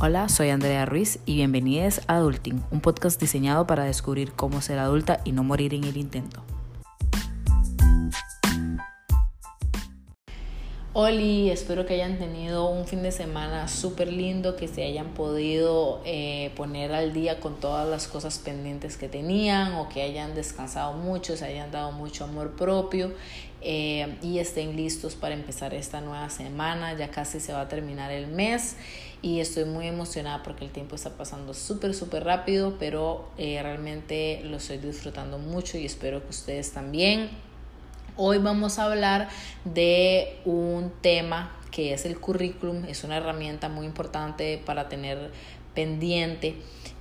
Hola, soy Andrea Ruiz y bienvenidos a Adulting, un podcast diseñado para descubrir cómo ser adulta y no morir en el intento. Hola, espero que hayan tenido un fin de semana súper lindo, que se hayan podido eh, poner al día con todas las cosas pendientes que tenían o que hayan descansado mucho, se hayan dado mucho amor propio eh, y estén listos para empezar esta nueva semana. Ya casi se va a terminar el mes y estoy muy emocionada porque el tiempo está pasando súper, súper rápido, pero eh, realmente lo estoy disfrutando mucho y espero que ustedes también. Hoy vamos a hablar de un tema que es el currículum, es una herramienta muy importante para tener pendiente.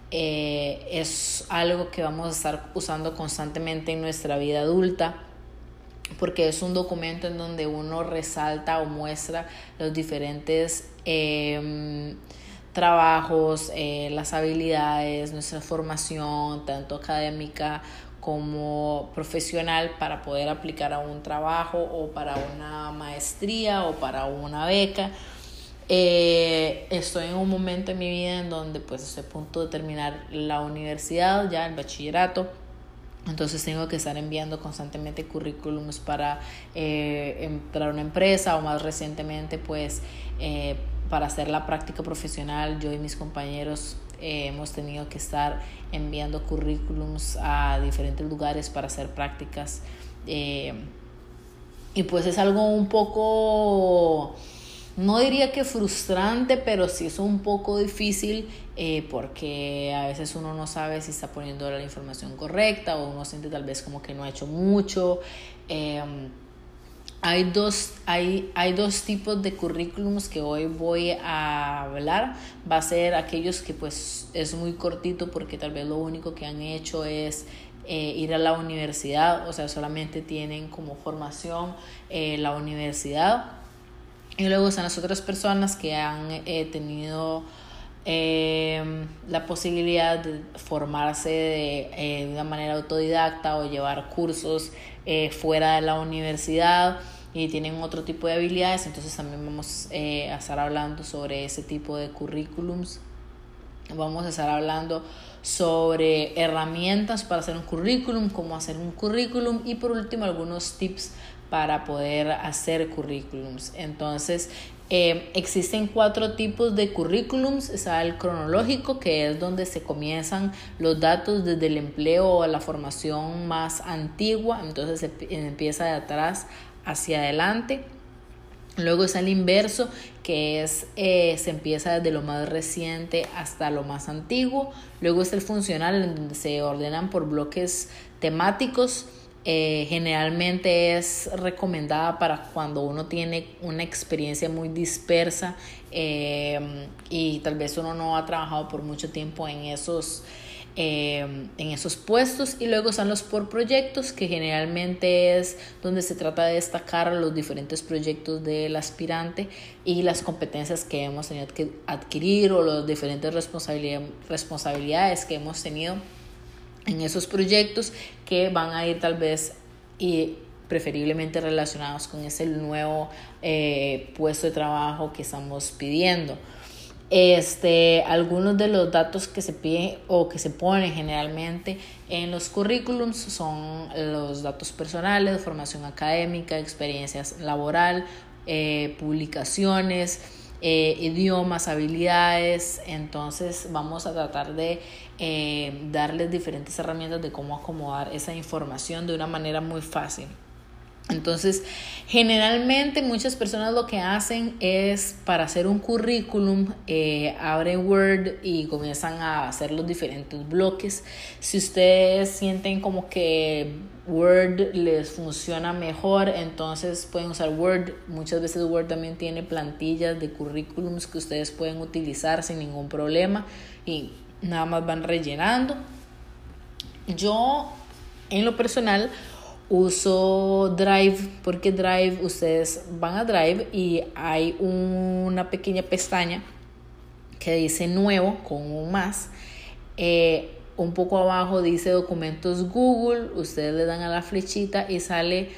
Eh, es algo que vamos a estar usando constantemente en nuestra vida adulta porque es un documento en donde uno resalta o muestra los diferentes em, trabajos, eh, las habilidades, nuestra formación, tanto académica como profesional para poder aplicar a un trabajo o para una maestría o para una beca. Eh, estoy en un momento en mi vida en donde pues estoy a punto de terminar la universidad, ya el bachillerato entonces tengo que estar enviando constantemente currículums para eh, entrar a una empresa o más recientemente pues eh, para hacer la práctica profesional yo y mis compañeros eh, hemos tenido que estar enviando currículums a diferentes lugares para hacer prácticas y pues es algo un poco no diría que frustrante, pero sí es un poco difícil eh, porque a veces uno no sabe si está poniendo la información correcta o uno siente tal vez como que no ha hecho mucho. Em, hay dos, hay, hay dos tipos de currículums que hoy voy a hablar. Va a ser aquellos que pues es muy cortito porque tal vez lo único que han hecho es eh, ir a la universidad, o sea, solamente tienen como formación eh, la universidad y luego están las otras personas que han eh, tenido eh, la posibilidad de formarse eh, de, una manera autodidacta o llevar cursos fuera de la universidad y tienen otro tipo de habilidades. Entonces también vamos a estar hablando sobre ese tipo de currículums. Vamos a estar hablando sobre herramientas para hacer un currículum, cómo hacer un currículum y por último algunos tips para poder hacer currículums. Entonces, eh, existen cuatro tipos de currículums. Está el cronológico, que es donde se comienzan los datos desde el empleo a la formación más antigua. Entonces se empieza de atrás hacia adelante. Luego está el inverso, que es eh, se empieza desde lo más reciente hasta lo más antiguo. Luego está el funcional, en donde se ordenan por bloques temáticos. Eh, generalmente es recomendada para cuando uno tiene una experiencia muy dispersa eh, y tal vez uno no ha trabajado por mucho tiempo en esos, eh, en esos puestos y luego están los por proyectos que generalmente es donde se trata de destacar los diferentes proyectos del aspirante y las competencias que hemos tenido que adquirir o las diferentes responsabilidades que hemos tenido en esos proyectos que van a ir tal vez y preferiblemente relacionados con ese nuevo eh, puesto de trabajo que estamos pidiendo. Este, algunos de los datos que se piden o que se ponen generalmente en los currículums son los datos personales, formación académica, experiencias laboral, eh, publicaciones, eh, idiomas, habilidades. Entonces vamos a tratar de eh, darles diferentes herramientas de cómo acomodar esa información de una manera muy fácil. Entonces, generalmente muchas personas lo que hacen es para hacer un currículum, eh, abren Word y comienzan a hacer los diferentes bloques. Si ustedes sienten como que Word les funciona mejor, entonces pueden usar Word. Muchas veces Word también tiene plantillas de currículums que ustedes pueden utilizar sin ningún problema y nada más van rellenando. Yo, en lo personal, uso Drive porque Drive, ustedes van a Drive y hay una pequeña pestaña que dice nuevo con un más. Eh, un poco abajo dice documentos Google, ustedes le dan a la flechita y sale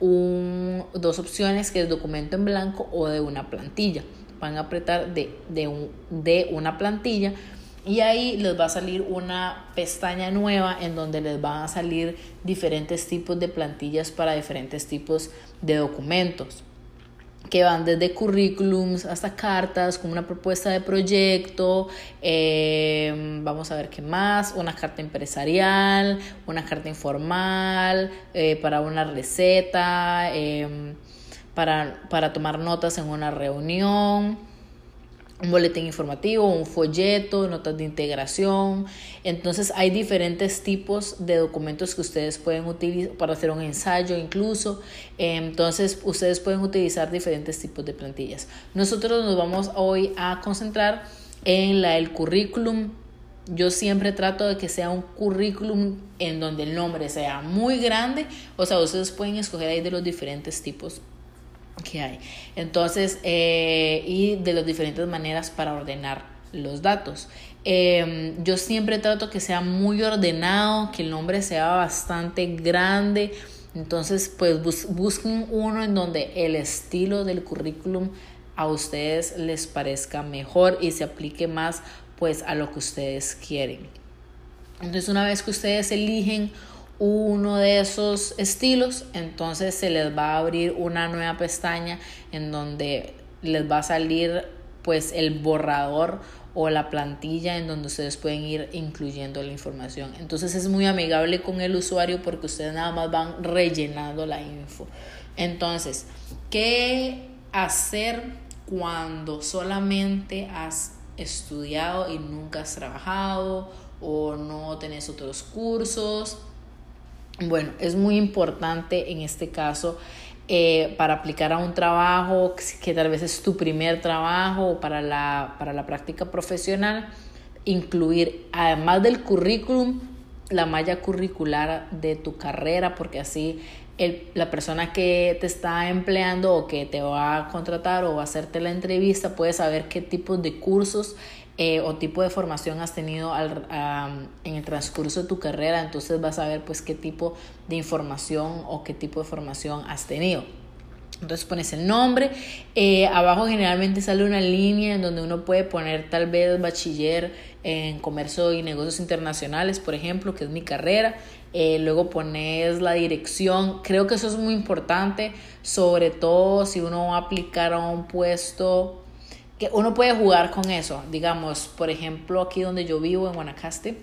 un, dos opciones que es documento en blanco o de una plantilla. van a apretar de, de, un, de una plantilla y ahí les va a salir una pestaña nueva en donde les van a salir diferentes tipos de plantillas para diferentes tipos de documentos que van desde currículums hasta cartas como una propuesta de proyecto, eh, vamos a ver qué más, una carta empresarial, una carta informal, eh, para una receta, eh, para, para tomar notas en una reunión un boletín informativo, un folleto, notas de integración. Entonces hay diferentes tipos de documentos que ustedes pueden utilizar para hacer un ensayo incluso. Entonces ustedes pueden utilizar diferentes tipos de plantillas. Nosotros nos vamos hoy a concentrar en la del currículum. Yo siempre trato de que sea un currículum en donde el nombre sea muy grande. O sea, ustedes pueden escoger ahí de los diferentes tipos que hay. Entonces, eh, y de las diferentes maneras para ordenar los datos. Em, yo siempre trato que sea muy ordenado, que el nombre sea bastante grande. Entonces, pues busquen uno en donde el estilo del currículum a ustedes les parezca mejor y se aplique más pues a lo que ustedes quieren. Entonces, una vez que ustedes eligen uno de esos estilos, entonces se les va a abrir una nueva pestaña en donde les va a salir pues el borrador o la plantilla en donde ustedes pueden ir incluyendo la información. Entonces es muy amigable con el usuario porque ustedes nada más van rellenando la info. Entonces, ¿qué hacer cuando solamente has estudiado y nunca has trabajado o no tenés otros cursos? Bueno, es muy importante en este caso eh, para aplicar a un trabajo que tal vez es tu primer trabajo para la, para la práctica profesional, incluir además del currículum la malla curricular de tu carrera, porque así el, la persona que te está empleando o que te va a contratar o va a hacerte la entrevista puede saber qué tipos de cursos eh, o tipo de formación has tenido al, en el transcurso de tu carrera, entonces vas a ver pues qué tipo de información o qué tipo de formación has tenido. Entonces pones el nombre, eh, abajo generalmente sale una línea en donde uno puede poner tal vez bachiller en comercio y negocios internacionales, por ejemplo, que es mi carrera. Eh, luego pones la dirección, creo que eso es muy importante, sobre todo si uno va a aplicar a un puesto que uno puede jugar con eso. Digamos, por ejemplo, aquí donde yo vivo, en Guanacaste,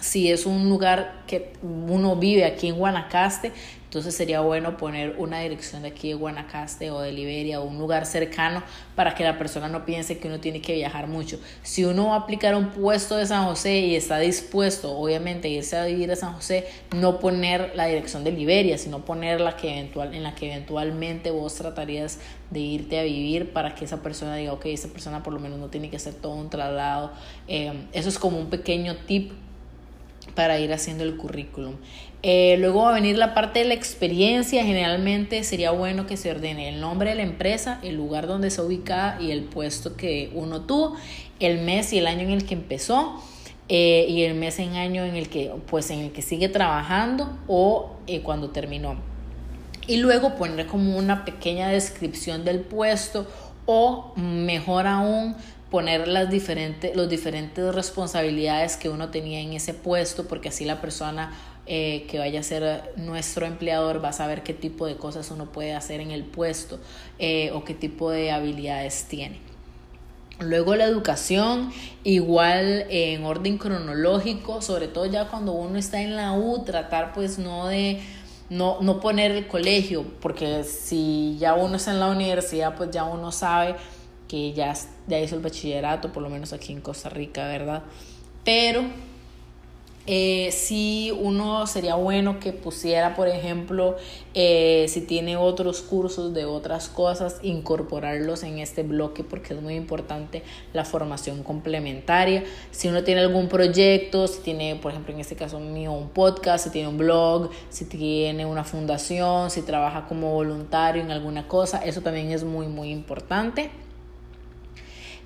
si es un lugar que uno vive aquí en Guanacaste, entonces sería bueno poner una dirección de aquí de Guanacaste o de Liberia o un lugar cercano para que la persona no piense que uno tiene que viajar mucho. Si uno va a aplicar un puesto de San José y está dispuesto, obviamente, a irse a vivir a San José, no poner la dirección de Liberia, sino poner la que eventual, en la que eventualmente vos tratarías de irte a vivir para que esa persona diga, ok, esa persona por lo menos no tiene que hacer todo un traslado. Eh, eso es como un pequeño tip para ir haciendo el currículum. Eh, luego va a venir la parte de la experiencia. Generalmente sería bueno que se ordene el nombre de la empresa, el lugar donde se ubica y el puesto que uno tuvo, el mes y el año en el que empezó. Eh, y el mes en año en el que pues en el que sigue trabajando o eh, cuando terminó y luego poner como una pequeña descripción del puesto o mejor aún poner las diferentes, los diferentes responsabilidades que uno tenía en ese puesto, porque así la persona eh, que vaya a ser nuestro empleador va a saber qué tipo de cosas uno puede hacer en el puesto eh, o qué tipo de habilidades tiene. Luego la educación, igual en orden cronológico, sobre todo ya cuando uno está en la U, tratar pues no de no, no poner el colegio, porque si ya uno está en la universidad, pues ya uno sabe que ya, ya hizo el bachillerato, por lo menos aquí en Costa Rica, ¿verdad? Pero eh, si uno sería bueno que pusiera, por ejemplo, eh, si tiene otros cursos de otras cosas, incorporarlos en este bloque porque es muy importante la formación complementaria. Si uno tiene algún proyecto, si tiene, por ejemplo, en este caso mío, un podcast, si tiene un blog, si tiene una fundación, si trabaja como voluntario en alguna cosa, eso también es muy, muy importante.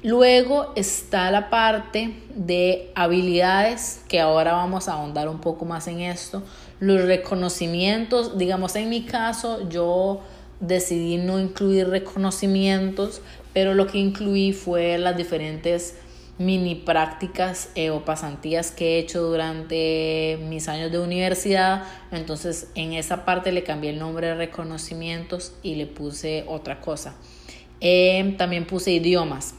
Luego está la parte de habilidades, que ahora vamos a ahondar un poco más en esto. Los reconocimientos, digamos en mi caso, yo decidí no incluir reconocimientos pero lo que incluí fue las diferentes mini prácticas eh, o pasantías que he hecho durante mis años de universidad. Entonces en esa parte le cambié el nombre de reconocimientos y le puse otra cosa. Em, también puse idiomas.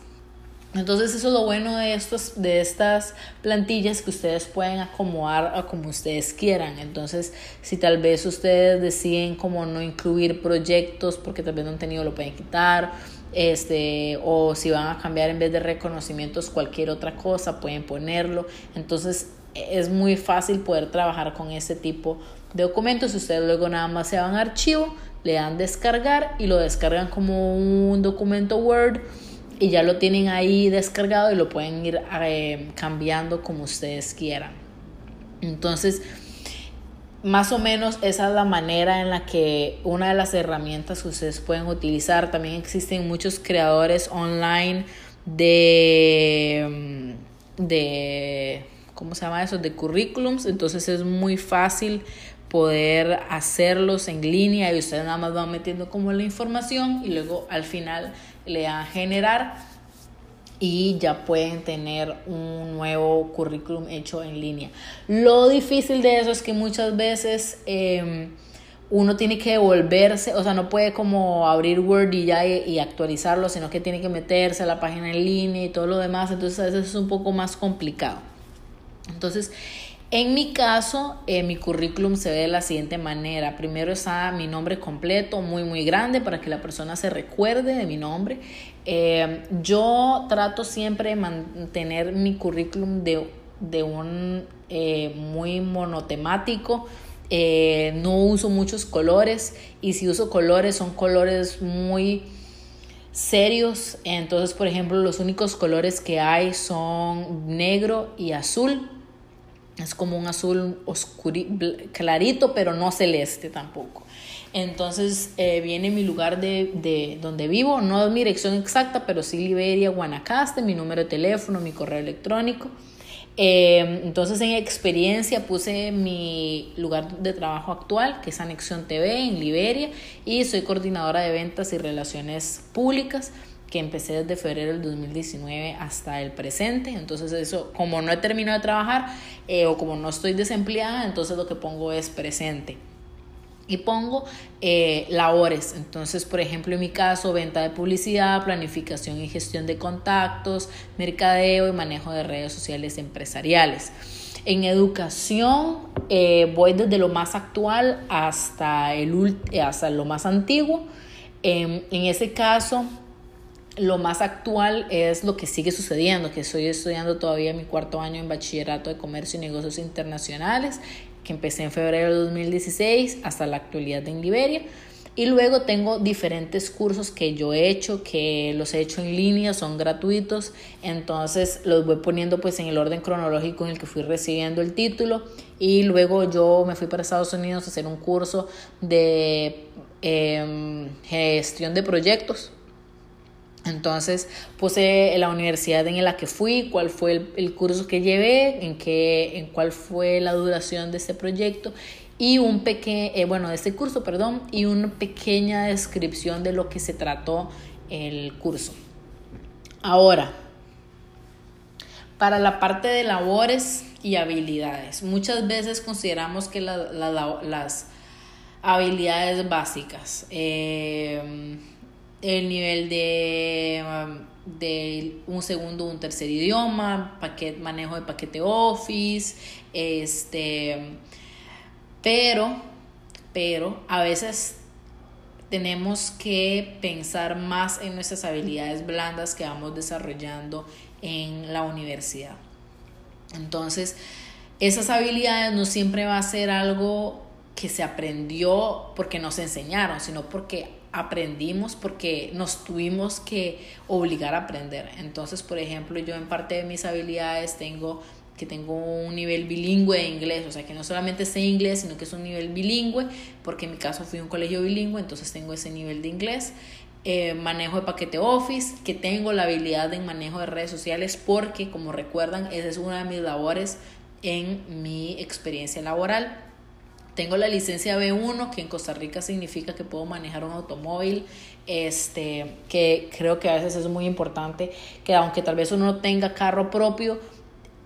Entonces eso es lo bueno de, estos, de estas plantillas que ustedes pueden acomodar a como ustedes quieran. Entonces si tal vez ustedes deciden como no incluir proyectos porque tal vez no han tenido, lo pueden quitar este, o si van a cambiar en vez de reconocimientos cualquier otra cosa, pueden ponerlo. Entonces es muy fácil poder trabajar con ese tipo de documentos. Ustedes luego nada más se van a archivo, le dan descargar y lo descargan como un documento Word y ya lo tienen ahí descargado y lo pueden ir eh, cambiando como ustedes quieran. Entonces, más o menos esa es la manera en la que una de las herramientas que ustedes pueden utilizar. También existen muchos creadores online de, mm, de ¿cómo se llama eso? De currículums. Entonces es muy fácil poder hacerlos en línea y ustedes nada más van metiendo como la información y luego al final le a generar y ya pueden tener un nuevo currículum hecho en línea. Lo difícil de eso es que muchas veces em, uno tiene que devolverse, o sea, no puede como abrir Word y ya y, actualizarlo, sino que tiene que meterse a la página en línea y todo lo demás, entonces a veces es un poco más complicado. Entonces, en mi caso, eh, mi currículum se ve de la siguiente manera. Primero está mi nombre completo, muy, muy grande, para que la persona se recuerde de mi nombre. Eh, yo trato siempre de mantener mi currículum de, de un eh, muy monotemático. No uso muchos colores y si uso colores son colores muy serios. Entonces, por ejemplo, los únicos colores que hay son negro y azul. Es como un azul clarito, pero no celeste tampoco. Entonces eh, viene mi lugar de, de, donde vivo, no mi dirección exacta, pero sí Liberia, Guanacaste, mi número de teléfono, mi correo electrónico. Eh, entonces en experiencia puse mi lugar de trabajo actual, que es Anexión TV en Liberia, y soy coordinadora de ventas y relaciones públicas que empecé desde febrero del 2019 hasta el presente. Entonces eso, como no he terminado de trabajar eh, o como no estoy desempleada, entonces lo que pongo es presente y pongo eh, labores. Entonces, por ejemplo, en mi caso, venta de publicidad, planificación y gestión de contactos, mercadeo y manejo de redes sociales empresariales. En educación eh, voy desde lo más actual hasta, el, hasta lo más antiguo. en ese caso, lo más actual es lo que sigue sucediendo, que estoy estudiando todavía mi cuarto año en bachillerato de comercio y negocios internacionales que empecé en febrero de 2016 hasta la actualidad en Liberia. Y luego tengo diferentes cursos que yo he hecho, que los he hecho en línea, son gratuitos, entonces los voy poniendo pues en el orden cronológico en el que fui recibiendo el título. Y luego yo me fui para Estados Unidos a hacer un curso de em, gestión de proyectos, entonces puse la universidad en la que fui, cuál fue el, curso que llevé, en, qué, en cuál fue la duración de este proyecto y un pequeño, eh, bueno, de este curso, perdón, y una pequeña descripción de lo que se trató el curso. Ahora, para la parte de labores y habilidades, muchas veces consideramos que las habilidades básicas, eh, el nivel de, um, de un segundo, un tercer idioma, paquete, manejo de paquete Office, este, pero, pero a veces tenemos que pensar más en nuestras habilidades blandas que vamos desarrollando en la universidad. Entonces, esas habilidades no siempre va a ser algo que se aprendió porque nos enseñaron, sino porque aprendimos porque nos tuvimos que obligar a aprender. Entonces, por ejemplo, yo en parte de mis habilidades tengo que tengo un nivel bilingüe de inglés, o sea que no solamente sé inglés, sino que es un nivel bilingüe, porque en mi caso fui a un colegio bilingüe, entonces tengo ese nivel de inglés. Eh, manejo de paquete Office, que tengo la habilidad de manejo de redes sociales, porque como recuerdan, esa es una de mis labores en mi experiencia laboral tengo la licencia B1, que en Costa Rica significa que puedo manejar un automóvil, este, que creo que a veces es muy importante, que aunque tal vez uno no tenga carro propio,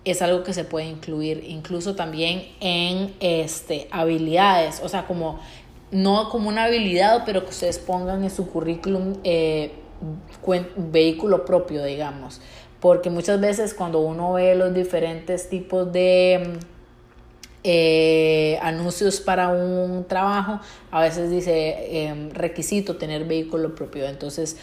es algo que se puede incluir, incluso también en este, habilidades, o sea, como no como una habilidad, pero que ustedes pongan en su currículum eh, vehículo propio, digamos, porque muchas veces cuando uno ve los diferentes tipos de eh, anuncios para un trabajo, a veces dice em, requisito tener vehículo propio. Entonces,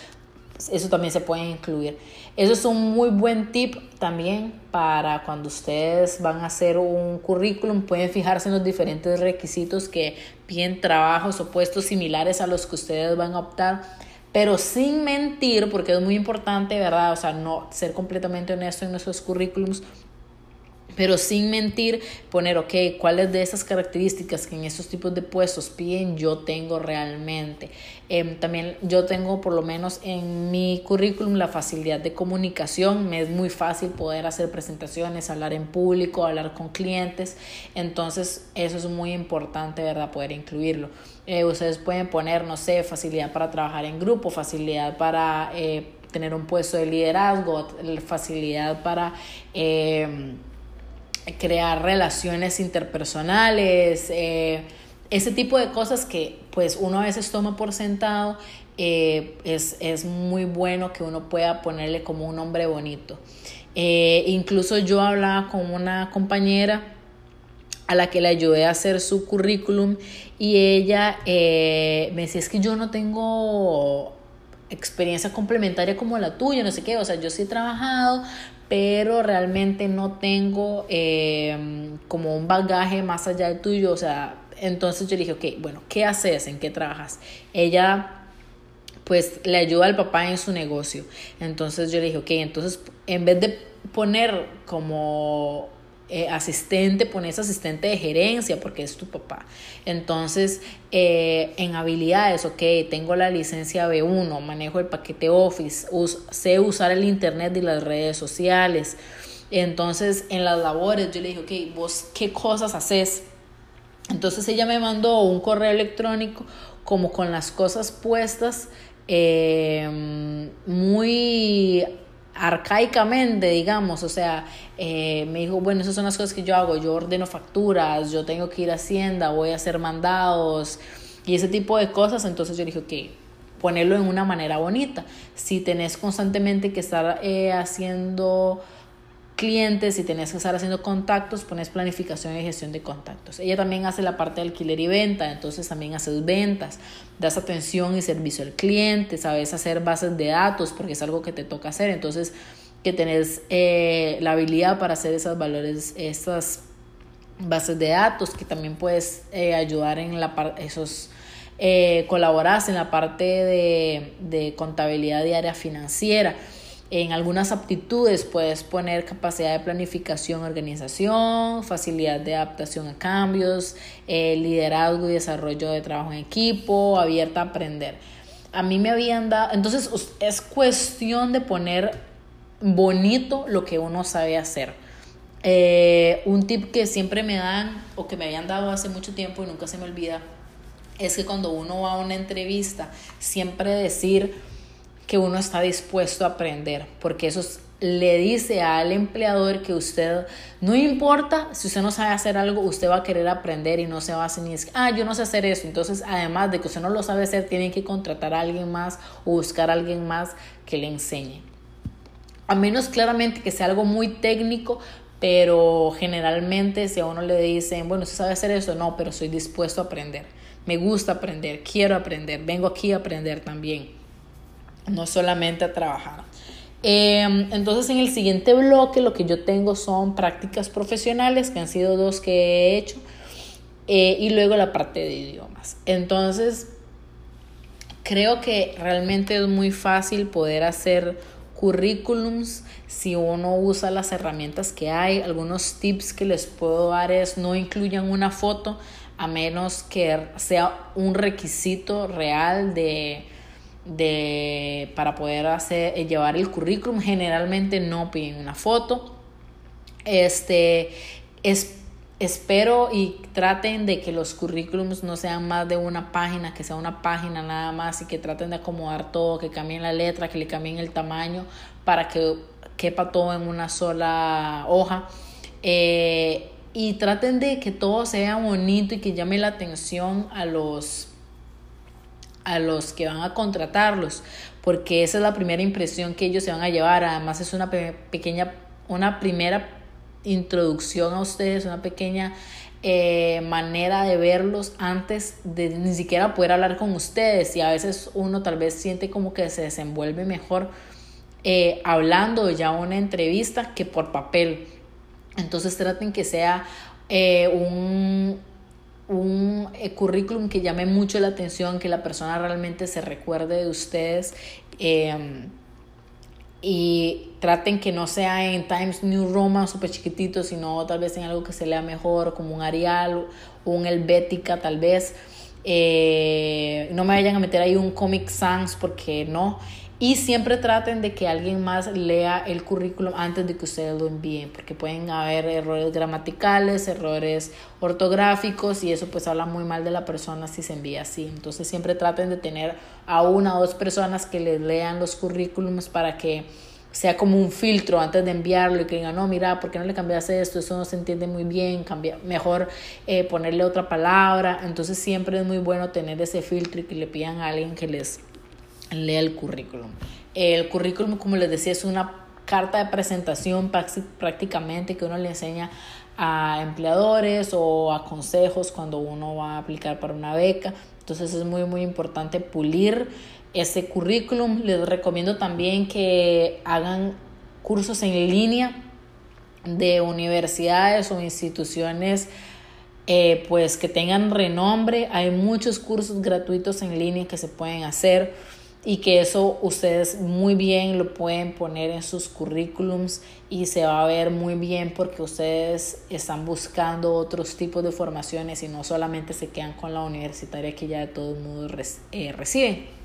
eso también se puede incluir. Eso es un muy buen tip también para cuando ustedes van a hacer un currículum, pueden fijarse en los diferentes requisitos que piden trabajos o puestos similares a los que ustedes van a optar, pero sin mentir, porque es muy importante, ¿verdad? O sea, no ser completamente honesto en nuestros currículums, pero sin mentir, poner, ok, cuáles de esas características que en estos tipos de puestos piden yo tengo realmente. Em, también yo tengo por lo menos en mi currículum la facilidad de comunicación, me es muy fácil poder hacer presentaciones, hablar en público, hablar con clientes, entonces eso es muy importante, ¿verdad? Poder incluirlo. Eh, ustedes pueden poner, no sé, facilidad para trabajar en grupo, facilidad para eh, tener un puesto de liderazgo, facilidad para... Crear relaciones interpersonales, eh, ese tipo de cosas que pues uno a veces toma por sentado, eh, es, es, muy bueno que uno pueda ponerle como un nombre bonito. Eh, incluso yo hablaba con una compañera a la que le ayudé a hacer su currículum y ella me decía es que yo no tengo experiencia complementaria como la tuya, no sé qué, o sea, yo sí he trabajado, pero realmente no tengo em, como un bagaje más allá del tuyo, o sea, entonces yo le dije, ok, bueno, ¿qué haces? ¿En qué trabajas? Ella pues le ayuda al papá en su negocio. Entonces yo le dije, ok, entonces en vez de poner como eh, asistente, pones asistente de gerencia porque es tu papá. Entonces, eh, en habilidades, ok, tengo la licencia B1, manejo el paquete Office, sé usar el Internet y las redes sociales. Entonces, en las labores, yo le dije, ok, vos qué cosas haces. Entonces ella me mandó un correo electrónico como con las cosas puestas eh, muy arcaicamente, digamos, o sea, eh, me dijo, bueno, esas son las cosas que yo hago, yo ordeno facturas, yo tengo que ir a Hacienda, voy a hacer mandados y ese tipo de cosas, entonces yo dije, ok, ponerlo en una manera bonita. Si tenés constantemente que estar eh, haciendo clientes, si tenés que estar haciendo contactos, pones planificación y gestión de contactos. Ella también hace la parte de alquiler y venta, entonces también haces ventas, das atención y servicio al cliente, sabes hacer bases de datos porque es algo que te toca hacer, entonces que tenés eh, la habilidad para hacer esas valores, esas bases de datos, que también puedes eh, ayudar en la parte, esos, eh, en la parte de, de contabilidad diaria financiera en algunas aptitudes puedes poner capacidad de planificación, organización, facilidad de adaptación a cambios, eh, liderazgo y desarrollo de trabajo en equipo, abierta a aprender. A mí me habían dado, entonces es cuestión de poner bonito lo que uno sabe hacer. Eh, un tip que siempre me dan o que me habían dado hace mucho tiempo y nunca se me olvida es que cuando uno va a una entrevista, siempre decir, que uno está dispuesto a aprender, porque eso le dice al empleador que usted, no importa si usted no sabe hacer algo, usted va a querer aprender y no se va a hacer ah, yo no sé hacer eso. Entonces, además de que usted no lo sabe hacer, tiene que contratar a alguien más o buscar a alguien más que le enseñe. A menos claramente que sea algo muy técnico, pero generalmente si a uno le dicen, bueno, usted sabe hacer eso, no, pero soy dispuesto a aprender. Me gusta aprender, quiero aprender, vengo aquí a aprender también no solamente a trabajar. Em, entonces en el siguiente bloque lo que yo tengo son prácticas profesionales, que han sido dos que he hecho, eh, y luego la parte de idiomas. Entonces, creo que realmente es muy fácil poder hacer currículums si uno usa las herramientas que hay. Algunos tips que les puedo dar es no incluyan una foto a menos que sea un requisito real de de, para poder hacer, eh, llevar el currículum. Generalmente no piden una foto. Este, es espero y traten de que los currículums no sean más de una página, que sea una página nada más y que traten de acomodar todo, que cambien la letra, que le cambien el tamaño para que quepa todo en una sola hoja. Eh, y traten de que todo sea bonito y que llame la atención a los a los que van a contratarlos, porque esa es la primera impresión que ellos se van a llevar. Además es una pequeña, una primera introducción a ustedes, una pequeña eh, manera de verlos antes de ni siquiera poder hablar con ustedes. Y a veces uno tal vez siente como que se desenvuelve mejor eh, hablando ya una entrevista que por papel. Entonces traten que sea eh, un, un currículum que llame mucho la atención, que la persona realmente se recuerde de ustedes y traten que no sea en Times New Roman súper chiquitito, sino tal vez en algo que se lea mejor, como un Arial un Helvética tal vez. Eh, no me vayan a meter ahí un Comic Sans porque no. Y siempre traten de que alguien más lea el currículum antes de que ustedes lo envíen, porque pueden haber errores gramaticales, errores ortográficos y eso pues habla muy mal de la persona si se envía así. Entonces siempre traten de tener a una o dos personas que les lean los currículums para que sea como un filtro antes de enviarlo y que digan, no, mira, ¿por qué no le cambiaste esto? Eso no se entiende muy bien, cambia, mejor eh, ponerle otra palabra. Entonces siempre es muy bueno tener ese filtro y que le pidan a alguien que les lea el currículum. El currículum, como les decía, es una carta de presentación prácticamente que uno le enseña a empleadores o a consejos cuando uno va a aplicar para una beca. Entonces es muy, muy importante pulir ese currículum. Les recomiendo también que hagan cursos en línea de universidades o instituciones eh, pues que tengan renombre. Hay muchos cursos gratuitos en línea que se pueden hacer y que eso ustedes muy bien lo pueden poner en sus currículums y se va a ver muy bien porque ustedes están buscando otros tipos de formaciones y no solamente se quedan con la universitaria que ya de todo el mundo eh, recibe.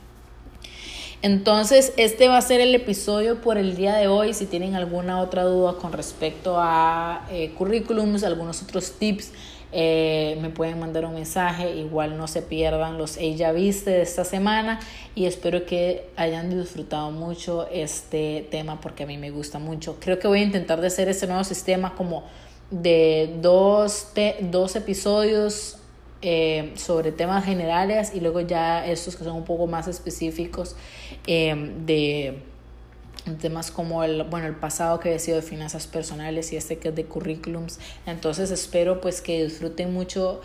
Entonces, este va a ser el episodio por el día de hoy. Si tienen alguna otra duda con respecto a eh, currículums, algunos otros tips, eh, me pueden mandar un mensaje, igual no se pierdan los Ella Viste de esta semana y espero que hayan disfrutado mucho este tema porque a mí me gusta mucho. Creo que voy a intentar de hacer este nuevo sistema como de dos, dos episodios eh, sobre temas generales y luego ya estos que son un poco más específicos eh, de temas como el, bueno, el pasado que he sido de finanzas personales y este que es de currículums. Entonces espero pues que disfruten mucho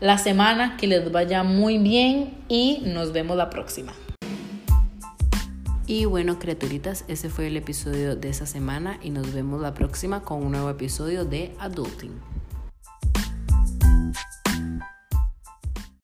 la semana, que les vaya muy bien y nos vemos la próxima. Y bueno, criaturitas, ese fue el episodio de esa semana y nos vemos la próxima con un nuevo episodio de Adulting.